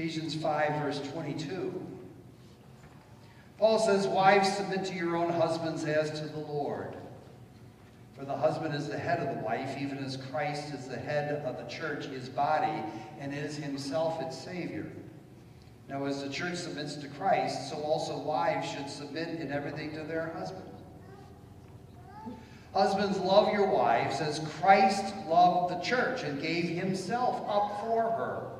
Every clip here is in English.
Ephesians 5, verse 22. Paul says, Wives, submit to your own husbands as to the Lord. For the husband is the head of the wife, even as Christ is the head of the church, his body, and is himself its Savior. Now, as the church submits to Christ, so also wives should submit in everything to their husbands. Husbands, love your wives as Christ loved the church and gave himself up for her,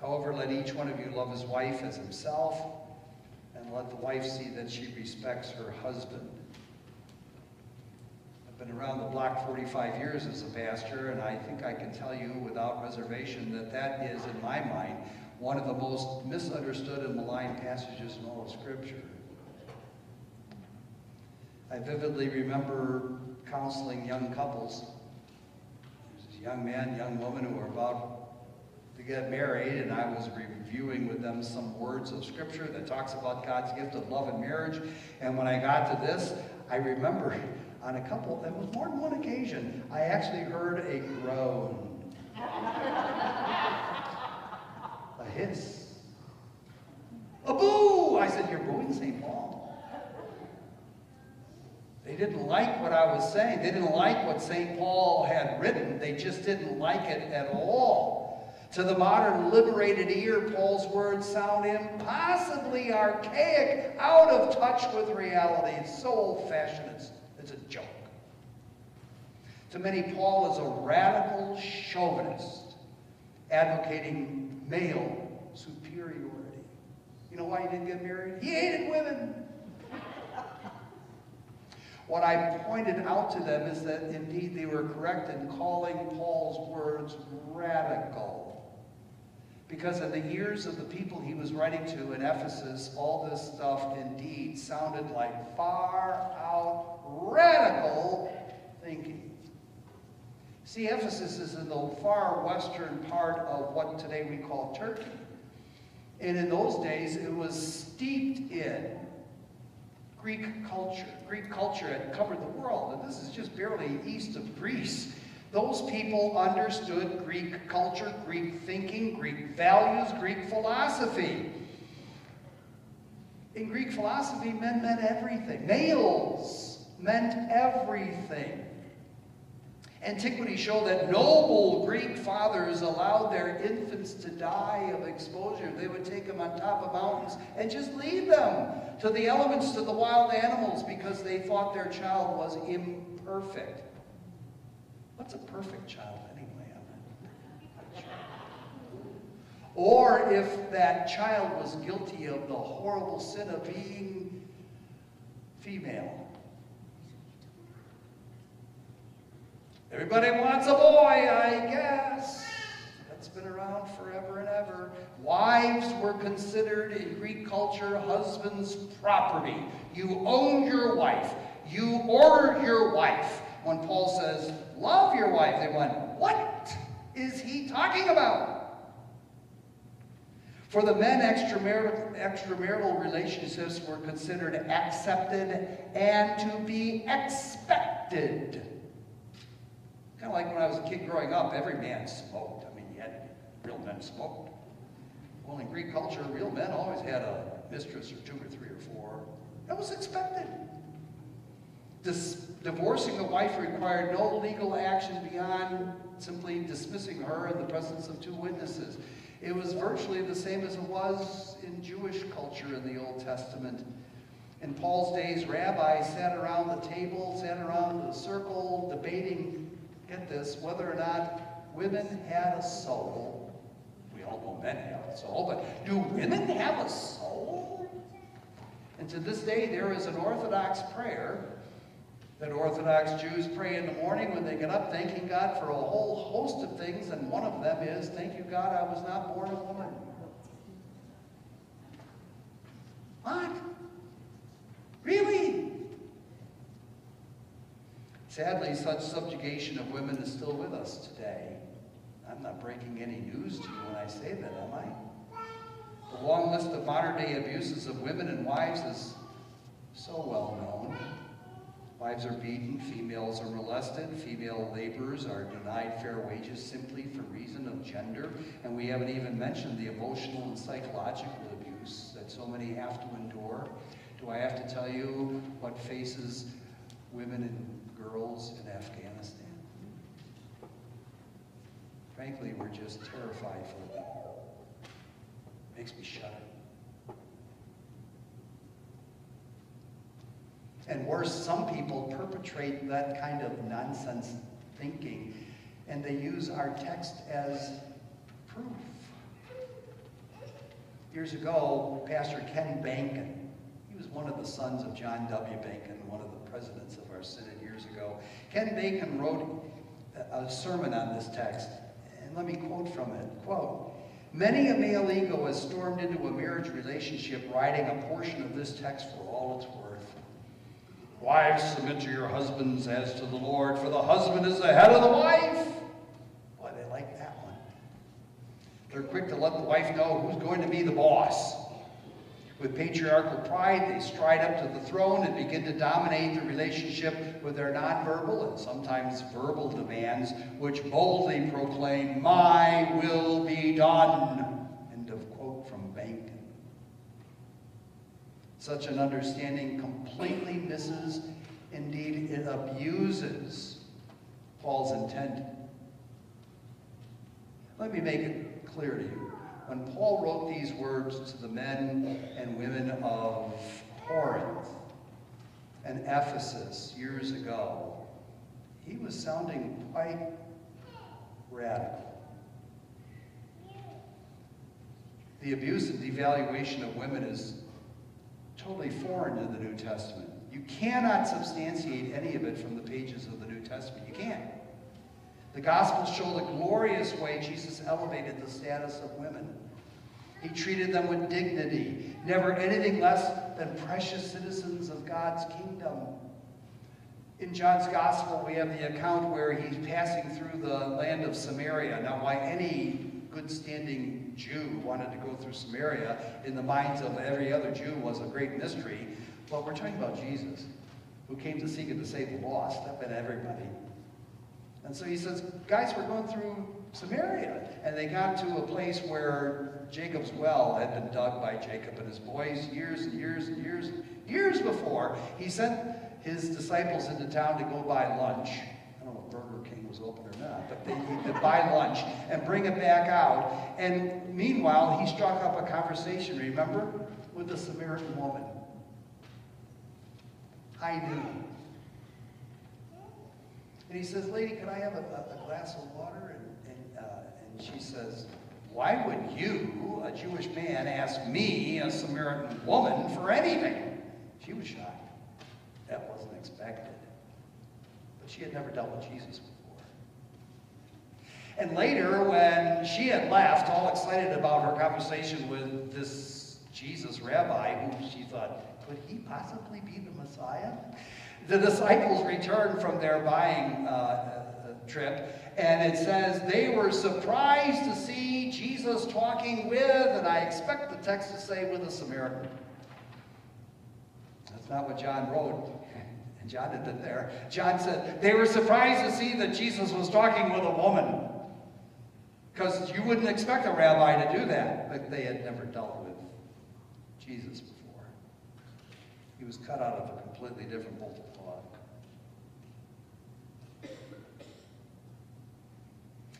However, let each one of you love his wife as himself, and let the wife see that she respects her husband. I've been around the block 45 years as a pastor, and I think I can tell you without reservation that that is, in my mind, one of the most misunderstood and maligned passages in all of Scripture. I vividly remember counseling young couples, young man, young woman who were about to get married, and I was reviewing with them some words of Scripture that talks about God's gift of love and marriage. And when I got to this, I remember on a couple, it was more than one occasion, I actually heard a groan, a hiss, a boo. I said, You're booing St. Paul. They didn't like what I was saying. They didn't like what St. Paul had written. They just didn't like it at all. To the modern liberated ear, Paul's words sound impossibly archaic, out of touch with reality. It's so old-fashioned, it's, it's a joke. To many, Paul is a radical chauvinist, advocating male superiority. You know why he didn't get married? He hated women. What I pointed out to them is that indeed they were correct in calling Paul's words radical. Because in the ears of the people he was writing to in Ephesus, all this stuff indeed sounded like far out radical thinking. See, Ephesus is in the far western part of what today we call Turkey. And in those days, it was steeped in Greek culture. Greek culture had covered the world, and this is just barely east of Greece. Those people understood Greek culture, Greek thinking, Greek values, Greek philosophy. In Greek philosophy, men meant everything. Males meant everything. Antiquity showed that noble Greek fathers allowed their infants to die of exposure. They would take them on top of mountains and just leave them to the elements, to the wild animals, because they thought their child was imperfect. What's a perfect child anyway? Or if that child was guilty of the horrible sin of being female. Everybody wants a boy, I guess. That's been around forever and ever. Wives were considered in Greek culture husband's property. You owned your wife. You ordered your wife. When Paul says, love your wife, they went, what is he talking about? For the men, extramarital, extramarital relationships were considered accepted and to be expected. Kind of like when I was a kid growing up, every man smoked. I mean, you had real men smoked. Well, in Greek culture, real men always had a mistress or two or three or four. That was expected. Dis divorcing the wife required no legal action beyond simply dismissing her in the presence of two witnesses. It was virtually the same as it was in Jewish culture in the Old Testament. In Paul's days, rabbis sat around the table, sat around the circle, debating, get this, whether or not women had a soul. We all know men have a soul, but do women have a soul? And to this day, there is an Orthodox prayer that Orthodox Jews pray in the morning when they get up, thanking God for a whole host of things, and one of them is, Thank you, God, I was not born a woman. What? Really? Sadly, such subjugation of women is still with us today. I'm not breaking any news to you when I say that, am I? The long list of modern day abuses of women and wives is so well known. Wives are beaten, females are molested, female laborers are denied fair wages simply for reason of gender, and we haven't even mentioned the emotional and psychological abuse that so many have to endure. Do I have to tell you what faces women and girls in Afghanistan? Frankly, we're just terrified for them. Makes me shudder. And worse, some people perpetrate that kind of nonsense thinking and they use our text as proof. Years ago, Pastor Ken Behnken, he was one of the sons of John W. Behnken, one of the presidents of our synod years ago. Ken Behnken wrote a sermon on this text, and let me quote from it. Quote, Many a male ego has stormed into a marriage relationship writing a portion of this text for all it's worth. Wives, submit to your husbands as to the Lord, for the husband is the head of the wife. Boy, they like that one. They're quick to let the wife know who's going to be the boss. With patriarchal pride, they stride up to the throne and begin to dominate the relationship with their nonverbal and sometimes verbal demands, which boldly proclaim, My will be done. End of quote from Behnken. Such an understanding completely misses, indeed, it abuses Paul's intent. Let me make it clear to you. When Paul wrote these words to the men and women of Corinth and Ephesus years ago, he was sounding quite radical. The abuse and devaluation of women is totally foreign to the New Testament. You cannot substantiate any of it from the pages of the New Testament. You can't. The Gospels show the glorious way Jesus elevated the status of women. He treated them with dignity, never anything less than precious citizens of God's kingdom. In John's Gospel, we have the account where he's passing through the land of Samaria. Now, why any good standing Jew wanted to go through Samaria in the minds of every other Jew was a great mystery. But we're talking about Jesus, who came to seek and to save the lost. That meant everybody. And so he says, guys, we're going through Samaria. And they got to a place where Jacob's well had been dug by Jacob and his boys years and years and years, and years before. He sent his disciples into town to go buy lunch. I don't know was open or not, but they need to buy lunch and bring it back out. And meanwhile, he struck up a conversation, remember, with the Samaritan woman. High noon. And he says, lady, can I have a, a, a glass of water? And, and, uh, and she says, why would you, a Jewish man, ask me, a Samaritan woman, for anything? She was shocked. That wasn't expected. But she had never dealt with Jesus before. And later, when she had left, all excited about her conversation with this Jesus rabbi, who she thought, could he possibly be the Messiah? The disciples returned from their buying uh, uh, trip, and it says they were surprised to see Jesus talking with, and I expect the text to say, with a Samaritan. That's not what John wrote. And John isn't there. John said they were surprised to see that Jesus was talking with a woman. Because you wouldn't expect a rabbi to do that, but they had never dealt with Jesus before. He was cut out of a completely different bolt of cloth.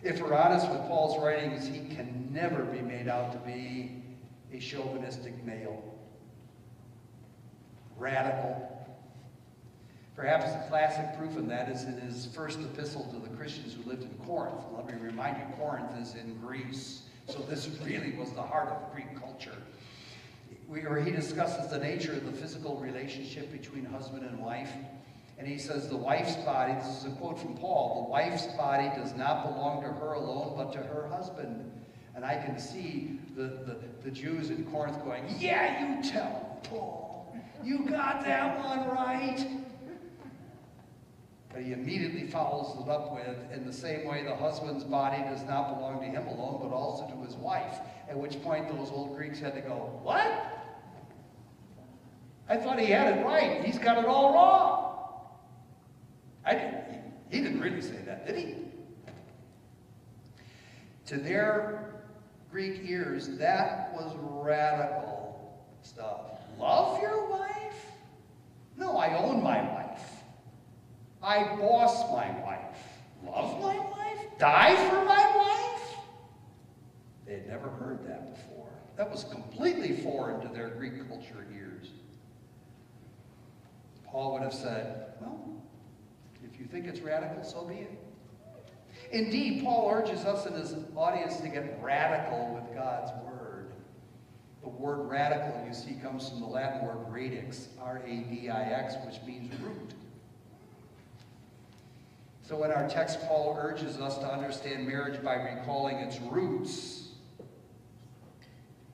If we're honest with Paul's writings, he can never be made out to be a chauvinistic male. radical. Perhaps the classic proof of that is in his first epistle to the Christians who lived in Corinth. Let me remind you, Corinth is in Greece. So this really was the heart of Greek culture. Where he discusses the nature of the physical relationship between husband and wife. And he says, the wife's body, this is a quote from Paul, the wife's body does not belong to her alone, but to her husband. And I can see the, the, the Jews in Corinth going, yeah, you tell Paul. You got that one right. He immediately follows it up with, in the same way the husband's body does not belong to him alone, but also to his wife. At which point those old Greeks had to go, what? I thought he had it right. He's got it all wrong. I didn't, he, he didn't really say that, did he? To their Greek ears, that was radical stuff. Love your wife? No, I own my wife. I boss my wife. Love my wife? Die for my wife? They had never heard that before. That was completely foreign to their Greek culture ears. Paul would have said, well, if you think it's radical, so be it. Indeed, Paul urges us and his audience to get radical with God's word. The word radical, you see, comes from the Latin word radix, R-A-D-I-X, which means root. So in our text, Paul urges us to understand marriage by recalling its roots.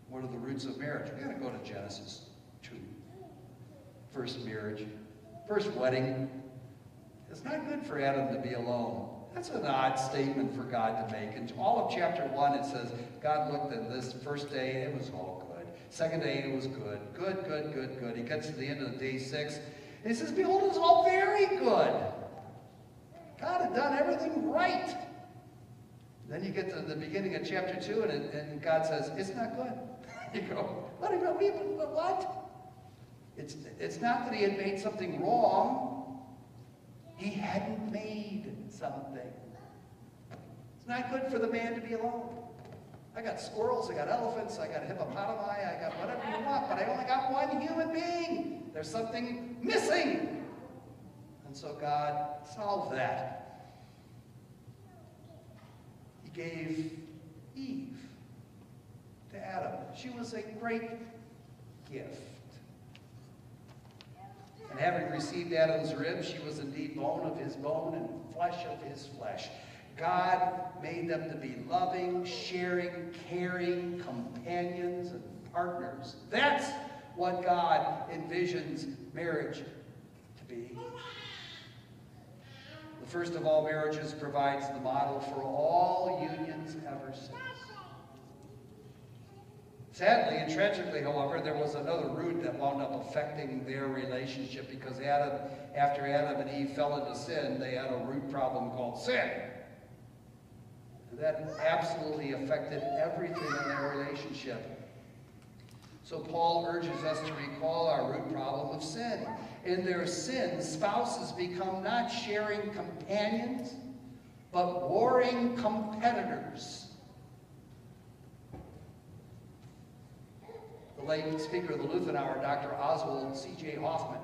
What are the roots of marriage? We've got to go to Genesis 2. First marriage, first wedding. It's not good for Adam to be alone. That's an odd statement for God to make. In all of chapter 1, it says, God looked at this first day, it was all good. Second day, it was good. Good, good, good, good. He gets to the end of the day 6, and he says, Behold, it was all very good. God had done everything right. Then you get to the beginning of chapter 2, and, and God says, It's not good. You go, What? What? It's, it's not that he had made something wrong. He hadn't made something. It's not good for the man to be alone. I got squirrels, I got elephants, I got hippopotami, I got whatever you want, but I only got one human being. There's something missing. And so God solved that. He gave Eve to Adam. She was a great gift. And having received Adam's rib, she was indeed bone of his bone and flesh of his flesh. God made them to be loving, sharing, caring companions and partners. That's what God envisions marriage to be. First of all marriages provides the model for all unions ever since. Sadly and tragically, however, there was another root that wound up affecting their relationship because Adam, after Adam and Eve fell into sin, they had a root problem called sin. And that absolutely affected everything in their relationship. So Paul urges us to recall our root problem of sin. In their sin, spouses become not sharing companions, but warring competitors The late speaker of the Lutheran Hour, Dr. Oswald C.J. Hoffmann,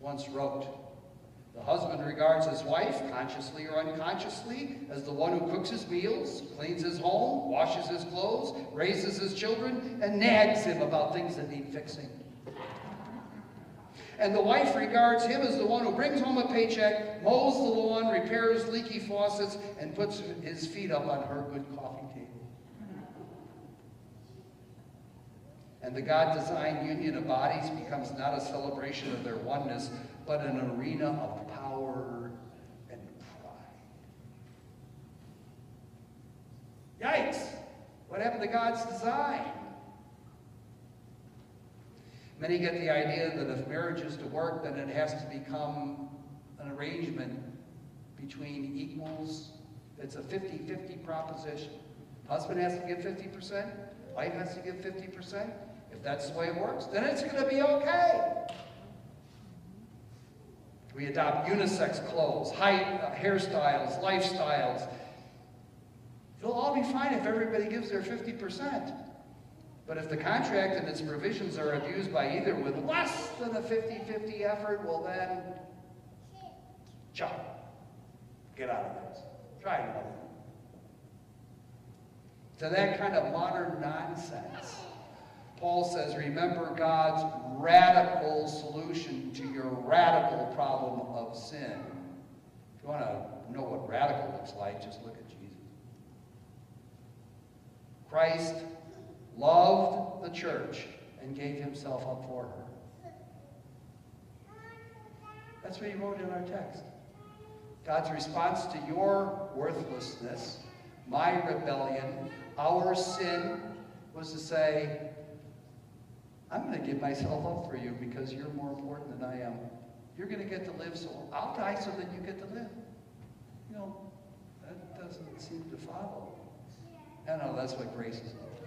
once wrote, the husband regards his wife, consciously or unconsciously, as the one who cooks his meals, cleans his home, washes his clothes, raises his children, and nags him about things that need fixing. And the wife regards him as the one who brings home a paycheck, mows the lawn, repairs leaky faucets, and puts his feet up on her good coffee table. And the God-designed union of bodies becomes not a celebration of their oneness, but an arena of power and pride. Yikes! What happened to God's design? Many get the idea that if marriage is to work, then it has to become an arrangement between equals. It's a 50-50 proposition. Husband has to give 50%, wife has to give 50%, if that's the way it works, then it's going to be okay. We adopt unisex clothes, height, uh, hairstyles, lifestyles. It'll all be fine if everybody gives their 50%. But if the contract and its provisions are abused by either with less than a 50-50 effort, well then, jump. Get out of this. Try another. To that kind of modern nonsense, Paul says, remember God's radical solution to your radical problem of sin. If you want to know what radical looks like, just look at Jesus. Christ loved the church and gave himself up for her. That's what he wrote in our text. God's response to your worthlessness, my rebellion, our sin, was to say, I'm going to give myself up for you because you're more important than I am. You're going to get to live, so I'll die so that you get to live. You know, that doesn't seem to follow. I know that's what grace is about.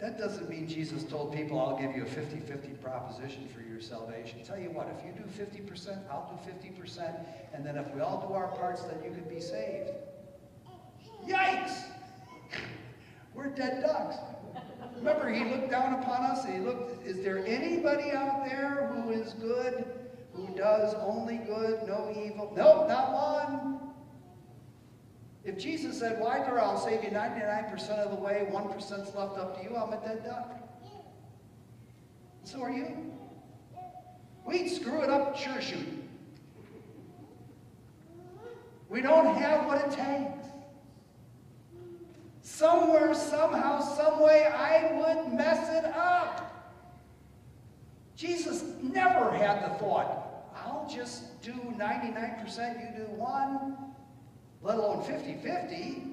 That doesn't mean Jesus told people, I'll give you a 50-50 proposition for your salvation. Tell you what, if you do 50%, I'll do 50%, and then if we all do our parts, then you can be saved. Yikes! We're dead ducks. Remember, he looked down upon us and he looked, is there anybody out there who is good, who does only good, no evil? Nope, not one. If Jesus said, why, well, I'll save you 99% of the way, 1%'s left up to you, I'm a dead duck. So are you. We'd screw it up, sure shoot. We don't have what it takes. Somewhere, somehow, someway, I would mess it up. Jesus never had the thought, I'll just do 99%, you do one, let alone 50-50.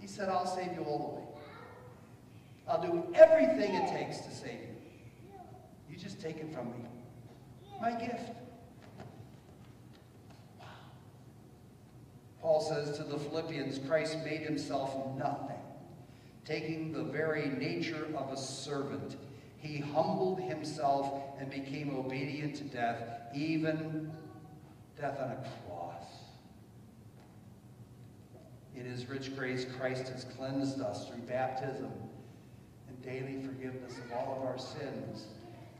He said, I'll save you all the way. I'll do everything it takes to save you. You just take it from me. My gift. Wow. Paul says to the Philippians, Christ made himself nothing, taking the very nature of a servant. He humbled himself and became obedient to death, even death on a cross. In his rich grace, Christ has cleansed us through baptism and daily forgiveness of all of our sins.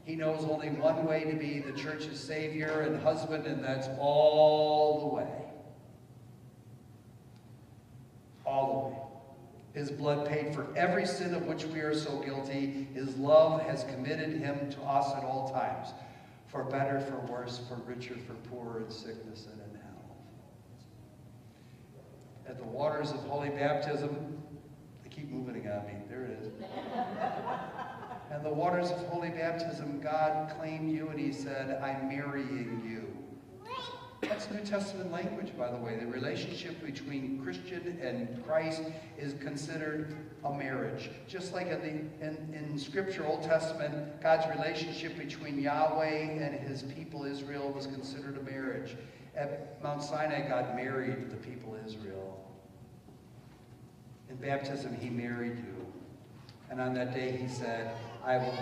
He knows only one way to be the church's savior and husband, and that's all the way. all the way. His blood paid for every sin of which we are so guilty. His love has committed him to us at all times, for better, for worse, for richer, for poorer, in sickness and in. At the waters of holy baptism, they keep moving on me. There it is. and the waters of holy baptism, God claimed you and he said, I'm marrying you. That's New Testament language, by the way. The relationship between Christian and Christ is considered a marriage. Just like in, the, in, in Scripture, Old Testament, God's relationship between Yahweh and his people Israel was considered a marriage. At Mount Sinai, God married the people of Israel. In baptism, he married you. And on that day, he said, I will,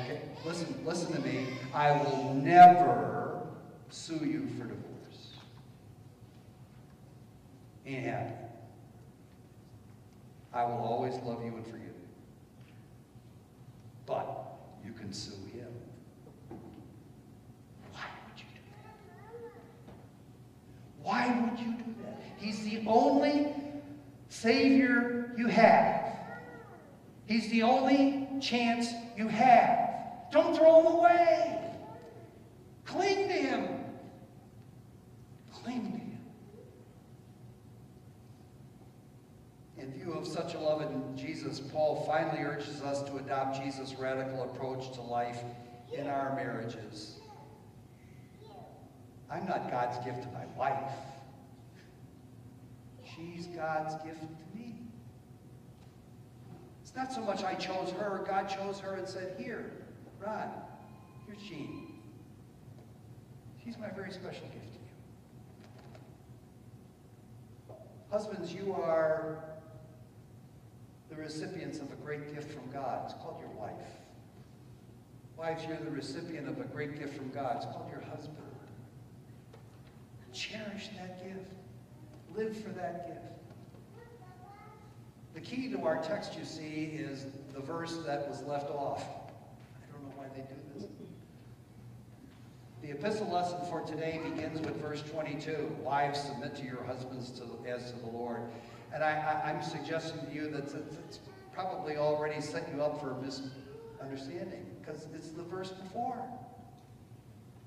listen, listen to me, I will never sue you for divorce ain't happy. I will always love you and forgive you. But you can sue him. Why would you do that? Why would you do that? He's the only Savior you have. He's the only chance you have. Don't throw him away. Cling to him. Cling to him. In view of such a love in Jesus, Paul finally urges us to adopt Jesus' radical approach to life in our marriages. I'm not God's gift to my wife. She's God's gift to me. It's not so much I chose her, God chose her and said, here, Rod, here's Jean. She's my very special gift to you. Husbands, you are the recipients of a great gift from God. It's called your wife. Wives, you're the recipient of a great gift from God. It's called your husband. Cherish that gift. Live for that gift. The key to our text, you see, is the verse that was left off. I don't know why they do this. The epistle lesson for today begins with verse 22. Wives, submit to your husbands to, as to the Lord. And I, am suggesting to you that it's probably already set you up for misunderstanding because it's the verse before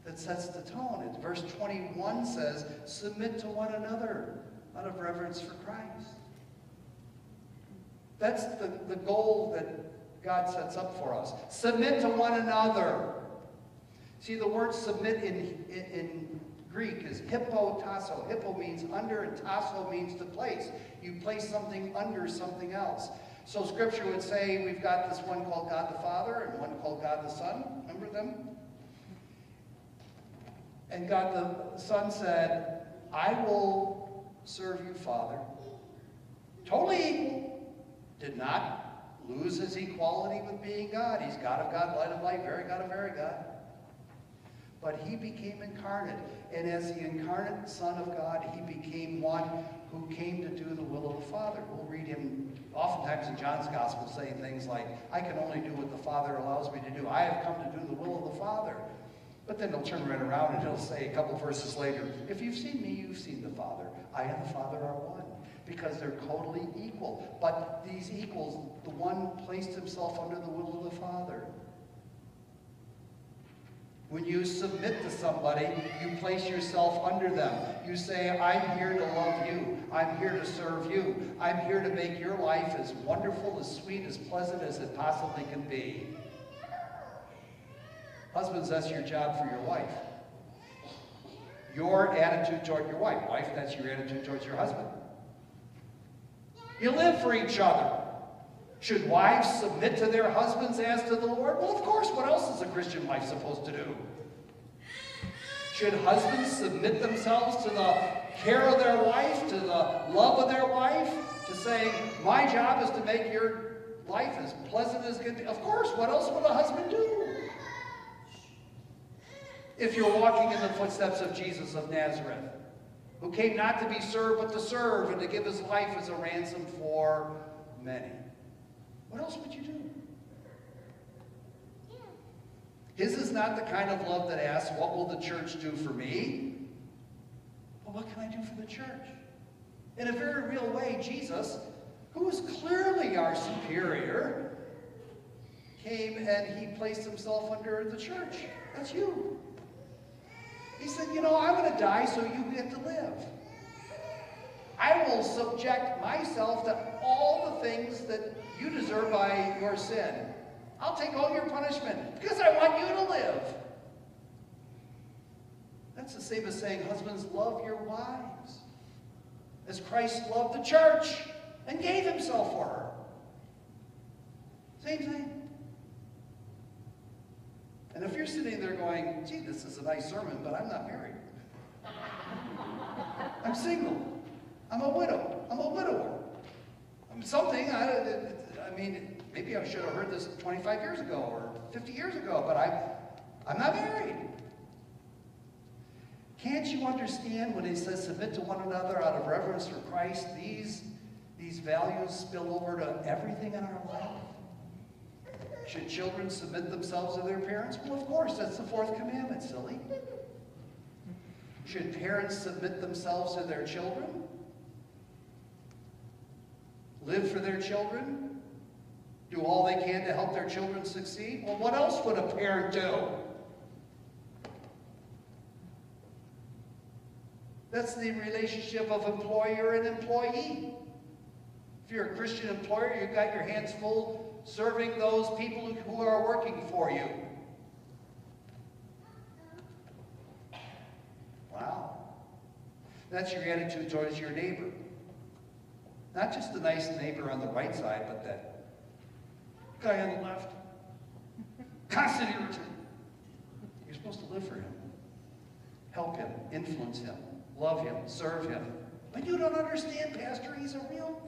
that sets the tone. It's verse 21 says, submit to one another out of reverence for Christ. That's the, the goal that God sets up for us. Submit to one another. See, the word submit in, in, in Greek is hypotasso. Hypo means under and tasso means to place. You place something under something else. So scripture would say we've got this one called God the Father and one called God the Son. Remember them? And God the Son said, I will serve you, Father. Totally equal. Did not lose his equality with being God. He's God of God, light of light, very God of very God. But he became incarnate. And as the incarnate Son of God, he became one who came to do the will of the Father. We'll read him oftentimes in John's Gospel saying things like, I can only do what the Father allows me to do. I have come to do the will of the Father. But then he'll turn right around and he'll say a couple verses later, if you've seen me, you've seen the Father. I and the Father are one. Because they're totally equal. But these equals, the one placed himself under the will of the Father. When you submit to somebody, you place yourself under them. You say, I'm here to love you. I'm here to serve you. I'm here to make your life as wonderful, as sweet, as pleasant as it possibly can be. Husbands, that's your job for your wife. Your attitude toward your wife. Wife, that's your attitude towards your husband. You live for each other. Should wives submit to their husbands as to the Lord? Well, of course. What else is a Christian wife supposed to do? Should husbands submit themselves to the care of their wife, to the love of their wife, to say, my job is to make your life as pleasant as can be? Of course. What else would a husband do? If you're walking in the footsteps of Jesus of Nazareth, who came not to be served, but to serve, and to give his life as a ransom for many. What else would you do? His is not the kind of love that asks, what will the church do for me? But what can I do for the church? In a very real way, Jesus, who is clearly our superior, came and he placed himself under the church. That's you. He said, you know, I'm going to die so you get to live. I will subject myself to all the things that you deserve by your sin. I'll take all your punishment because I want you to live. That's the same as saying, husbands, love your wives as Christ loved the church and gave himself for her. Same thing. And if you're sitting there going, gee, this is a nice sermon, but I'm not married. I'm single. I'm a widow. I'm a widower. I'm something, I, I mean, maybe I should have heard this 25 years ago or 50 years ago, but I'm, I'm not married. Can't you understand when he says submit to one another out of reverence for Christ? These, these values spill over to everything in our life. Should children submit themselves to their parents? Well, of course, that's the fourth commandment, silly. Should parents submit themselves to their children? Live for their children? Do all they can to help their children succeed? Well, what else would a parent do? That's the relationship of employer and employee. If you're a Christian employer, you've got your hands full serving those people who are working for you. Wow. That's your attitude towards your neighbor. Not just the nice neighbor on the right side, but that guy on the left. Constant irritant. You're supposed to live for him. Help him, influence him, love him, serve him. But you don't understand, Pastor, he's a real...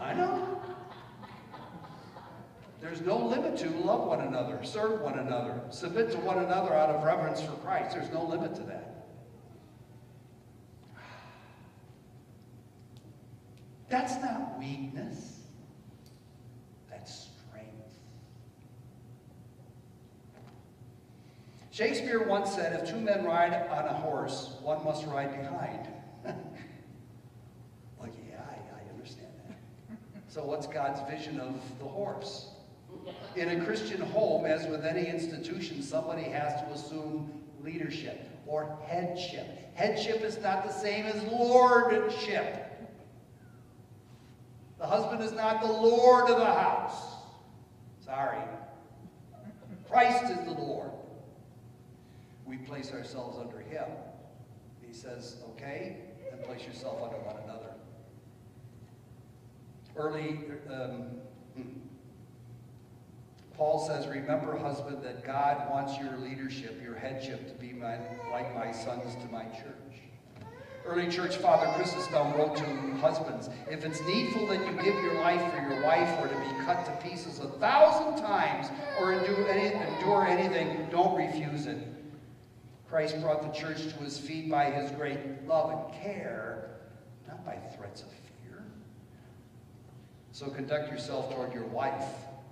I know. There's no limit to love one another, serve one another, submit to one another out of reverence for Christ. There's no limit to that. That's not weakness. That's strength. Shakespeare once said, if two men ride on a horse, one must ride behind. well, yeah, I, I understand that. So what's God's vision of the horse? In a Christian home, as with any institution, somebody has to assume leadership or headship. Headship is not the same as lordship. The husband is not the lord of the house. Sorry. Christ is the Lord. We place ourselves under him. He says, okay, then place yourself under one another. Early, um, hmm. Paul says, remember, husband, that God wants your leadership, your headship, to be my, like my sons to my church. Early church father Chrysostom wrote to husbands, if it's needful that you give your life for your wife or to be cut to pieces a thousand times or endure, any, endure anything, don't refuse it. Christ brought the church to his feet by his great love and care, not by threats of fear. So conduct yourself toward your wife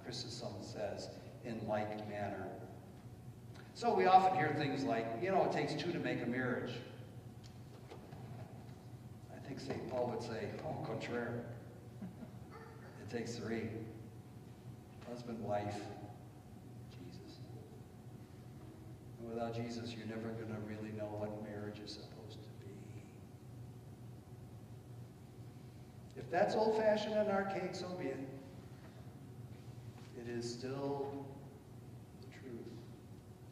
Chrysostom says, in like manner. So we often hear things like, you know, it takes two to make a marriage. I think St. Paul would say, au contraire. It takes three. Husband, wife, Jesus. And without Jesus, you're never going to really know what marriage is supposed to be. If that's old-fashioned and archaic, so be it. It is still the truth.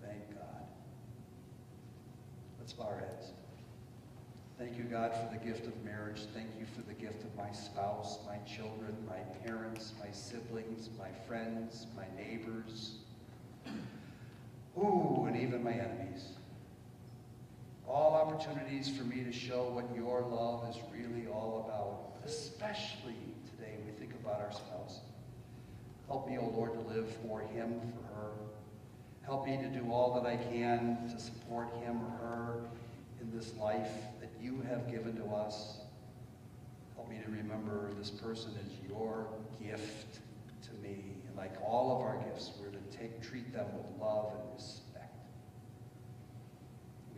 Thank God. Let's bow our heads. Thank you, God, for the gift of marriage. Thank you for the gift of my spouse, my children, my parents, my siblings, my friends, my neighbors. Ooh, and even my enemies. All opportunities for me to show what your love is really all about, especially today we think about our spouse. Help me, O oh Lord, to live for him, for her. Help me to do all that I can to support him or her in this life that you have given to us. Help me to remember this person is your gift to me. And like all of our gifts, we're to take, treat them with love and respect.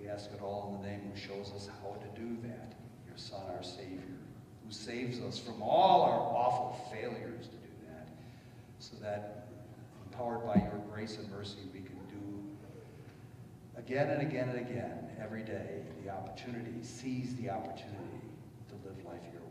We ask it all in the name who shows us how to do that, your Son, our Savior, who saves us from all our awful failures so that empowered by your grace and mercy, we can do again and again and again, every day, the opportunity, seize the opportunity to live life your way.